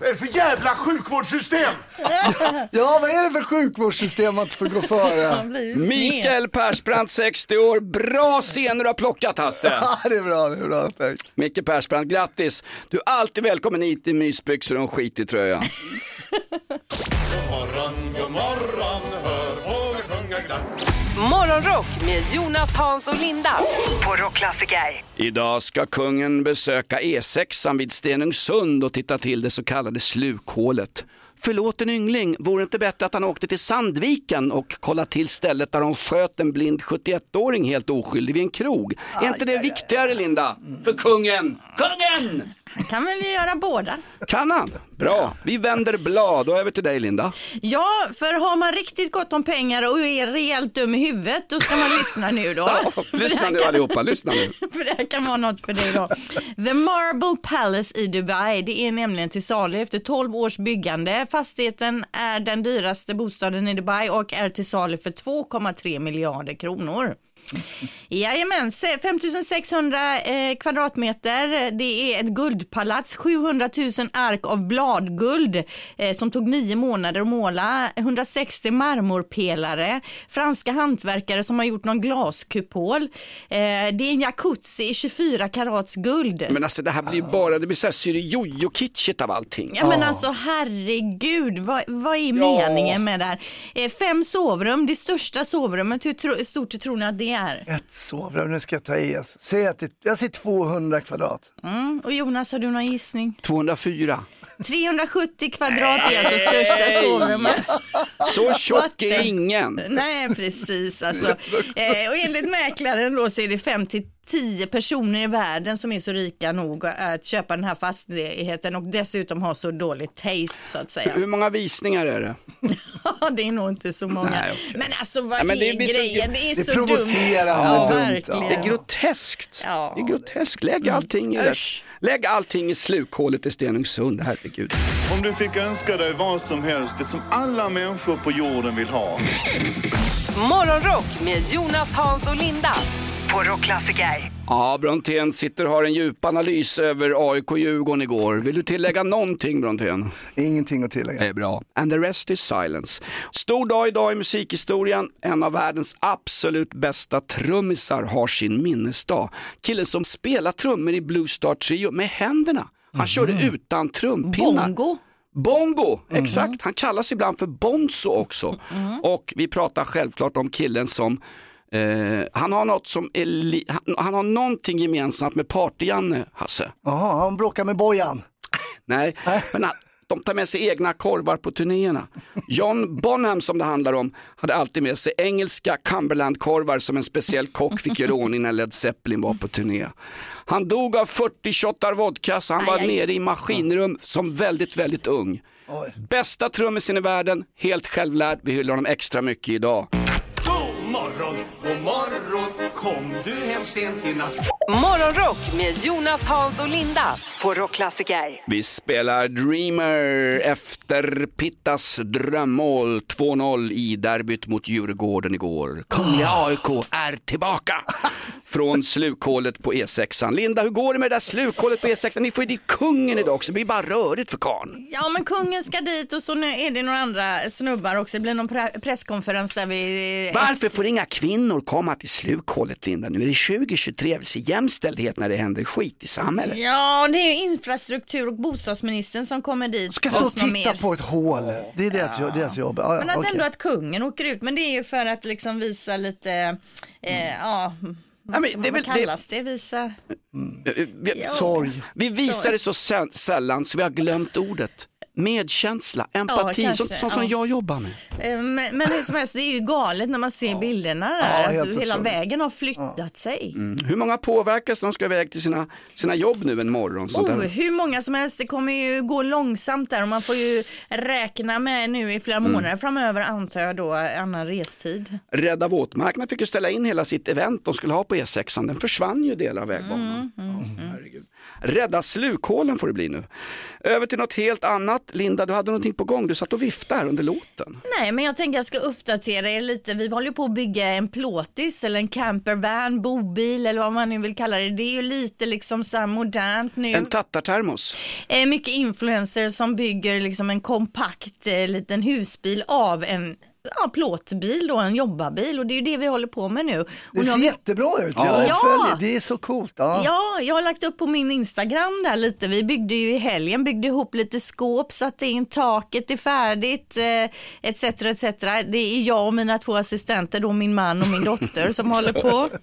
Vad är det för jävla sjukvårdssystem? Ja, vad är det för sjukvårdssystem man inte får gå före? Mikael Persbrandt 60 år, bra scener du har plockat Hasse. Ja, det är bra, det är bra, tack. Micke Persbrandt, grattis. Du är alltid välkommen hit i mysbyxor och en skitig tröja. morgon, god morgon, hör. Morgonrock med Jonas, Hans och Linda på Rockklassiker. Idag ska kungen besöka E6 vid Stenungsund och titta till det så kallade slukhålet. Förlåt en yngling, vore det inte bättre att han åkte till Sandviken och kollade till stället där de sköt en blind 71-åring helt oskyldig vid en krog? Är inte det viktigare Linda? För kungen? Kungen! Han kan väl göra båda. Kan han? Bra, vi vänder blad. Då över till dig Linda. Ja, för har man riktigt gott om pengar och är rejält dum i huvudet, då ska man lyssna nu då. Ja, lyssna nu allihopa, lyssna nu. för det här kan vara något för dig då. The Marble Palace i Dubai, det är nämligen till salu efter 12 års byggande. Fastigheten är den dyraste bostaden i Dubai och är till salu för 2,3 miljarder kronor. Jajamän, se- 5600 eh, kvadratmeter. Det är ett guldpalats, 700 000 ark av bladguld eh, som tog nio månader att måla, 160 marmorpelare, franska hantverkare som har gjort någon glaskupol. Eh, det är en jacuzzi i 24 karats guld. Men alltså det här blir ju bara, det blir så här syriojo-kitschigt av allting. Ja men alltså herregud, vad, vad är meningen med det här? Eh, fem sovrum, det största sovrummet, hur tro, stort tror ni att det är? Ett sovrum, nu ska jag ta i. alltså. Säg att det, jag säger 200 kvadrat. Mm. Och Jonas, har du någon gissning? 204. 370 kvadrat är alltså största sovrummet. Så tjock är ingen. Nej, precis. Alltså. Eh, och enligt mäklaren då så är det 5 till 10 personer i världen som är så rika nog att köpa den här fastigheten och dessutom ha så dåligt taste så att säga. Hur många visningar är det? det är nog inte så många. Nej, okej. Men alltså vad Ja, men det är blir så- grejen? Det är det är så dumt. Ja, dumt, verkligen. Det är groteskt. Ja. Det är groteskt. Lägg allting i det. Lägg allting i slukhålet i Stenungsund, herregud. Om du fick önska dig vad som helst, det som alla människor på jorden vill ha. Morgonrock med Jonas, Hans och Linda på Rockklassiker. Ja, Brontén sitter och har en djup analys över AIK-Djurgården igår. Vill du tillägga någonting Brontén? Ingenting att tillägga. Det är bra. And the rest is silence. Stor dag idag i musikhistorien. En av världens absolut bästa trummisar har sin minnesdag. Killen som spelar trummor i Blue Star Trio med händerna. Han körde utan trumpinnar. Bongo. Bongo, exakt. Han kallas ibland för Bonzo också. Och vi pratar självklart om killen som Eh, han har något som är li- han, han har någonting gemensamt med Party-Janne, Hasse. Jaha, han bråkar med Bojan. Nej, men han, de tar med sig egna korvar på turnéerna. John Bonham som det handlar om hade alltid med sig engelska Cumberland-korvar som en speciell kock fick göra ordning när Led Zeppelin var på turné. Han dog av 40 shottar vodka så han var nere i maskinrum som väldigt, väldigt ung. Bästa trummisen i världen, helt självlärd. Vi hyllar honom extra mycket idag. God morgon, god morgon, kom du hem sent i natt? Morgonrock med Jonas, Hans och Linda på Rockklassiker. Vi spelar Dreamer efter Pittas drömmål 2-0 i derbyt mot Djurgården igår. Kungliga AIK är tillbaka från slukhålet på E6. Linda, hur går det med det där slukhålet på E6? Ni får ju dit kungen idag också, det blir bara rörigt för karln. Ja men kungen ska dit och så nu är det några andra snubbar också. Det blir någon pre- presskonferens där vi... Varför får inga kvinnor komma till slukhålet Linda? Nu är det 2023, jag vill se jämställdhet när det händer skit i samhället. Ja det är ju infrastruktur och bostadsministern som kommer dit. Ska stå och titta mer. på ett hål. Det är deras, deras jobb. Ja, ja, Men att okej. ändå att kungen åker ut, men det är ju för att liksom visa lite, eh, ja, vad, men ska, det är vad väl- kallas det? Visa... Eh, Vi, Ja. Sorg. Vi visar det så sä- sällan så vi har glömt ordet. Medkänsla, empati, kanske, sånt sånt som ja. jag jobbar med. Eh, Men, men hur som helst, det är ju galet när man ser bilderna där, Ja, att hela otroligt. vägen har flyttat sig. Mm. Hur många påverkas när de ska iväg till sina, sina jobb nu en morgon? Sånt Oh, hur många som helst, det kommer ju gå långsamt där och man får ju räkna med nu i flera Mm. månader framöver antar jag då annan restid. Rädda våtmarkerna fick ju ställa in hela sitt event de skulle ha på E6. Den försvann ju delar av vägbanan. herregud. Rädda slukhålen får det bli nu. Över till något helt annat. Linda, du hade någonting på gång. Du satt och viftade här under låten. Nej, men jag tänker jag ska uppdatera er lite. Vi håller på att bygga en plåtis eller en campervan, bobil eller vad man nu vill kalla det. Det är ju lite liksom så här modernt nu. En tattartermos. Eh, mycket influencers som bygger liksom en kompakt eh, liten husbil av en ja, plåtbil då, en jobbarbil och det är ju det vi håller på med nu. Och Det ser vi- jättebra ut. Ja. Ja. Det är så coolt. Ja. Ja, jag har lagt upp på min Instagram där lite. Vi byggde ju i helgen, byggde ihop lite skåp, satte in taket är färdigt, eh, etc. etc. Det är jag och mina två assistenter, då min man och min dotter som håller på.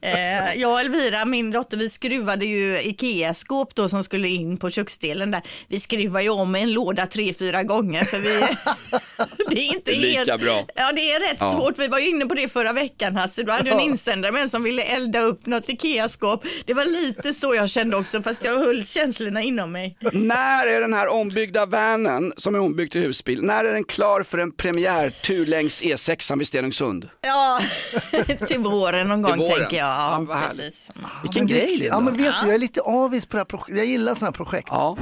Eh, jag och Elvira, min dotter, vi skruvade ju Ikea-skåp då som skulle in på köksdelen där. Vi skruvar ju om en låda tre, fyra gånger för vi... det är inte Det är bra. Ja, det är rätt Ja. svårt. Vi var ju inne på det förra veckan, Hasse. Du hade ju en Ja. insändare med en som ville elda upp något Ikea-skåp. Det var lite så jag kände också, fast jag höll känslorna inom mig. När är den här ombyggda vanen som är ombyggd till husbil, när är den klar för en premiärtur längs E6 vid Stenungsund? Ja, till våren någon gång Till våren. tänker jag. Ja, Ja, precis. Vilken grej Linda. Ja men vet du, jag är lite avis på det här projektet. Jag gillar sådana här projekt. Ja.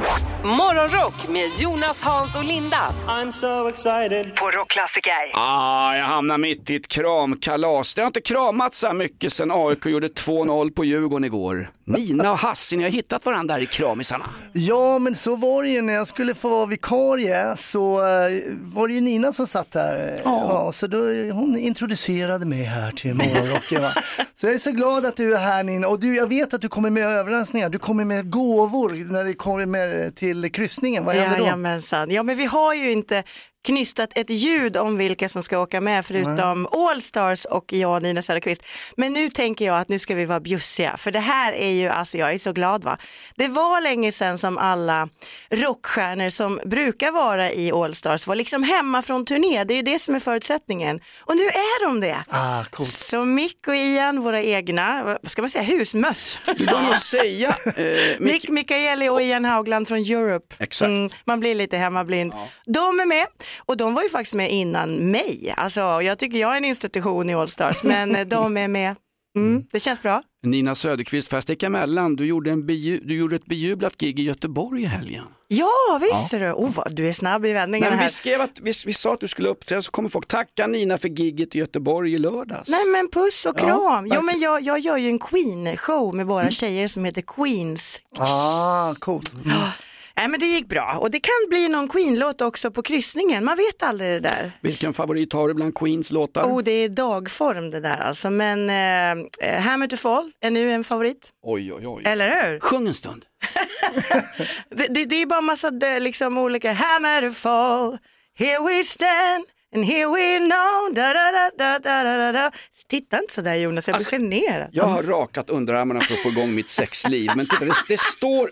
Morgonrock med Jonas, Hans och Linda. I'm so excited. På Rockklassiker. Ah, jag hamnar mitt i ett kramkalas. Det har inte kramats så här mycket sedan AIK gjorde 2-0 på Djurgården igår. Nina och Hasse, ni har hittat varandra där i kramisarna. Ja, men så var det ju när jag skulle få vara vikarie så eh, var det ju Nina som satt här. Ja. så då, hon introducerade mig här till morgonrocken. Va? Så jag är så glad att du är här Nina och du, jag vet att du kommer med överraskningar. Du kommer med gåvor när det kommer med till kryssningen. Vad händer då? Jajamensan. Ja, men vi har ju inte knystat ett ljud om vilka som ska åka med förutom Allstars och jag och Nina Söderqvist. Men nu tänker jag att nu ska vi vara bjussiga för det här är ju, alltså jag är så glad va. Det var länge sedan som alla rockstjärnor som brukar vara i Allstars var liksom hemma från turné. Det är ju det som är förutsättningen. Och nu är de det. Ah, coolt. Så Mick och Ian, våra egna, vad ska man säga, husmöss. Du bör nog säga, eh, Mick- Mick Mikaeli och Ian Haugland från Europe. Exakt. man blir lite hemmablind. De är med och de var ju faktiskt med innan mig. Alltså, jag tycker jag är en institution i Allstars men eh, de är med. Mm, det känns bra. Nina Söderqvist, får jag sticka emellan? Du gjorde, en du gjorde ett bejublat gig i Göteborg i helgen. Ja, visst Ja. du. Oh, vad, du är snabb i Nej, vändningarna men vi, här. skrev att, vi, vi sa att du skulle uppträda så kommer folk tacka Nina för gigget i Göteborg i lördags. Nej men puss och Ja, kram. jo verkligen. men jag, jag gör ju en Queen-show med våra tjejer som heter Queens. Ah, coolt. Nej men det gick bra och det kan bli någon Queen-låt också på kryssningen. Man vet aldrig det där. Vilken favorit har du bland Queens låtar? Oh, det är dagform det där alltså. Men eh, eh, Hammer to Fall är nu en favorit. Oj, oj, oj. Eller hur? Sjung en stund. Det, det, det är bara massa dö- liksom olika Hammer to Fall, here we stand And here we know, da da da da da da da Titta inte sådär Jonas, jag blir alltså, generad. Jag har rakat underarmarna för att få igång mitt sexliv, men titta, det, det står,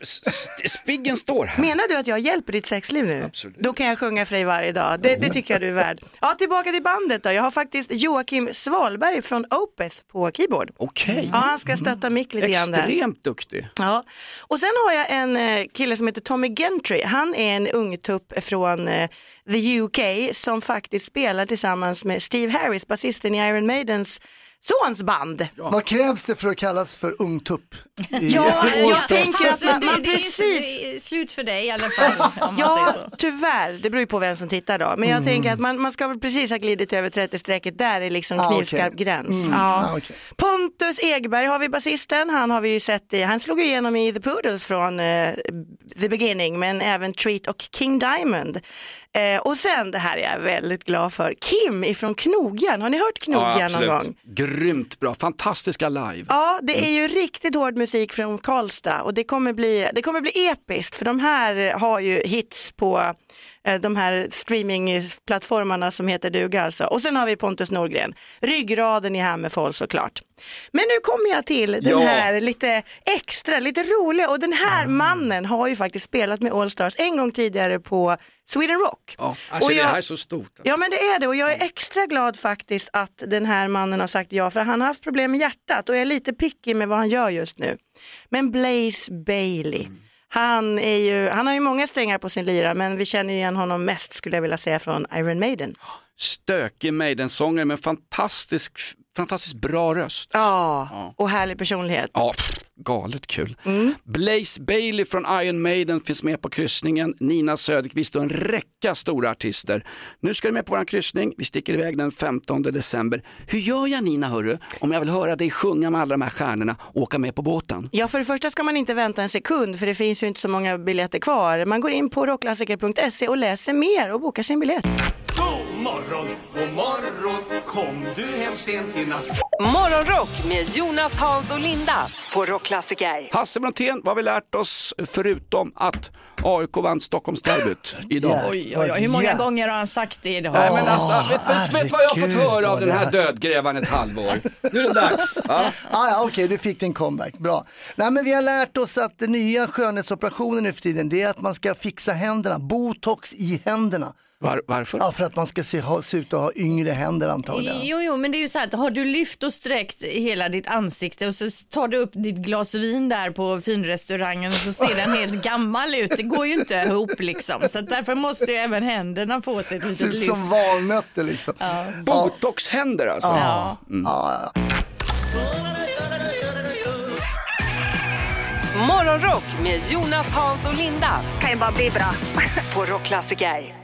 spiggen står här. Menar du att jag hjälper ditt sexliv nu? Absolut. Då kan jag sjunga för dig varje dag, det, det tycker jag du är värd. Ja, tillbaka till bandet då. Jag har faktiskt Joakim Svalberg från Opeth på keyboard. Okej. Okay. Ja, han ska mm. stötta Mick lite grann där. Extremt duktig. Ja, och sen har jag en eh, kille som heter Tommy Gentry. Han är en ungtupp från eh, the UK som faktiskt spelar tillsammans med Steve Harris, basisten i Iron Maidens sons band. Vad krävs det för att kallas för ungtupp? i Ja, jag tänker att man, det, man precis det är slut för dig i alla fall. Ja, tyvärr. Det beror ju på vem som tittar då. Men jag Mm. tänker att man, man ska väl precis ha glidit över 30-strecket. Där är liksom Ah, knivskarp okej. gräns. Mm. Ja. Ah, okej. Pontus Egberg har vi basisten. Han har vi ju sett i, han slog igenom i The Poodles från eh, The Beginning, men även Treat och King Diamond. Eh, och sen, det här är jag väldigt glad för, Kim ifrån Knogjärn. Har ni hört Knogjärn någon gång? Grymt bra, fantastiska live. Ja, det är ju riktigt hård musik från Karlstad och det kommer bli, det kommer bli episkt för de här har ju hits på de här streamingplattformarna som heter duga alltså. Och sen har vi Pontus Norgren, ryggraden i Hammerfall såklart. Men nu kommer jag till den Ja. här lite extra, lite roliga och den här mannen har ju faktiskt spelat med Allstars en gång tidigare på Sweden Rock. Ja, alltså Och det jag- här är så stort. Ja men det är det och jag är extra glad faktiskt att den här mannen har sagt ja för han har haft problem med hjärtat och är lite picky med vad han gör just nu. Men Blaze Bailey, han, är ju, han har ju många strängar på sin lyra men vi känner ju igen honom mest skulle jag vilja säga från Iron Maiden. Stökig Maiden-sångare med fantastisk, fantastiskt bra röst. Ja, och härlig personlighet. Ja, pff, galet kul. Mm. Blaze Bailey från Iron Maiden finns med på kryssningen. Nina Söderqvist och en räcka stora artister. Nu ska du med på vår kryssning. Vi sticker iväg den 15 december. Hur gör jag Nina hörru, om jag vill höra dig sjunga med alla de här stjärnorna och åka med på båten? Ja, för det första ska man inte vänta en sekund för det finns ju inte så många biljetter kvar. Man går in på rockklassiker.se och läser mer och bokar sin biljett. God morgon, god morgon, kom du hem sent i natt? Morgonrock med Jonas, Hans och Linda på Rockklassiker. Hasse Brontén, vad har vi lärt oss förutom att AIK vann Stockholmsderbyt idag? Oj, oj, oj, hur många gånger har han sagt det idag? Nej, men alltså, vet, vet, vet vad jag har fått höra av den här dödgrävaren ett halvår? Nu är det dags. Ja. Ah, ja, Okej, du fick din comeback, bra. Nej, men vi har lärt oss att den nya skönhetsoperationen nu för tiden det är att man ska fixa händerna, botox i händerna. Var, varför? Ja, för att man ska se, ha, se ut att ha yngre händer antagligen. Jo, jo, men det är ju så här att har du lyft och sträckt hela ditt ansikte och så tar du upp ditt glas vin där på finrestaurangen så ser den helt gammal ut. Det går ju inte ihop liksom. Så därför måste ju även händerna få sig ett litet lyft. som valnötter liksom. Ja. Botox-händer alltså? Ja. Mm. Ja. Morgonrock med Jonas, Hans och Linda. Kan ju bara bli bra. På Rockklassiker.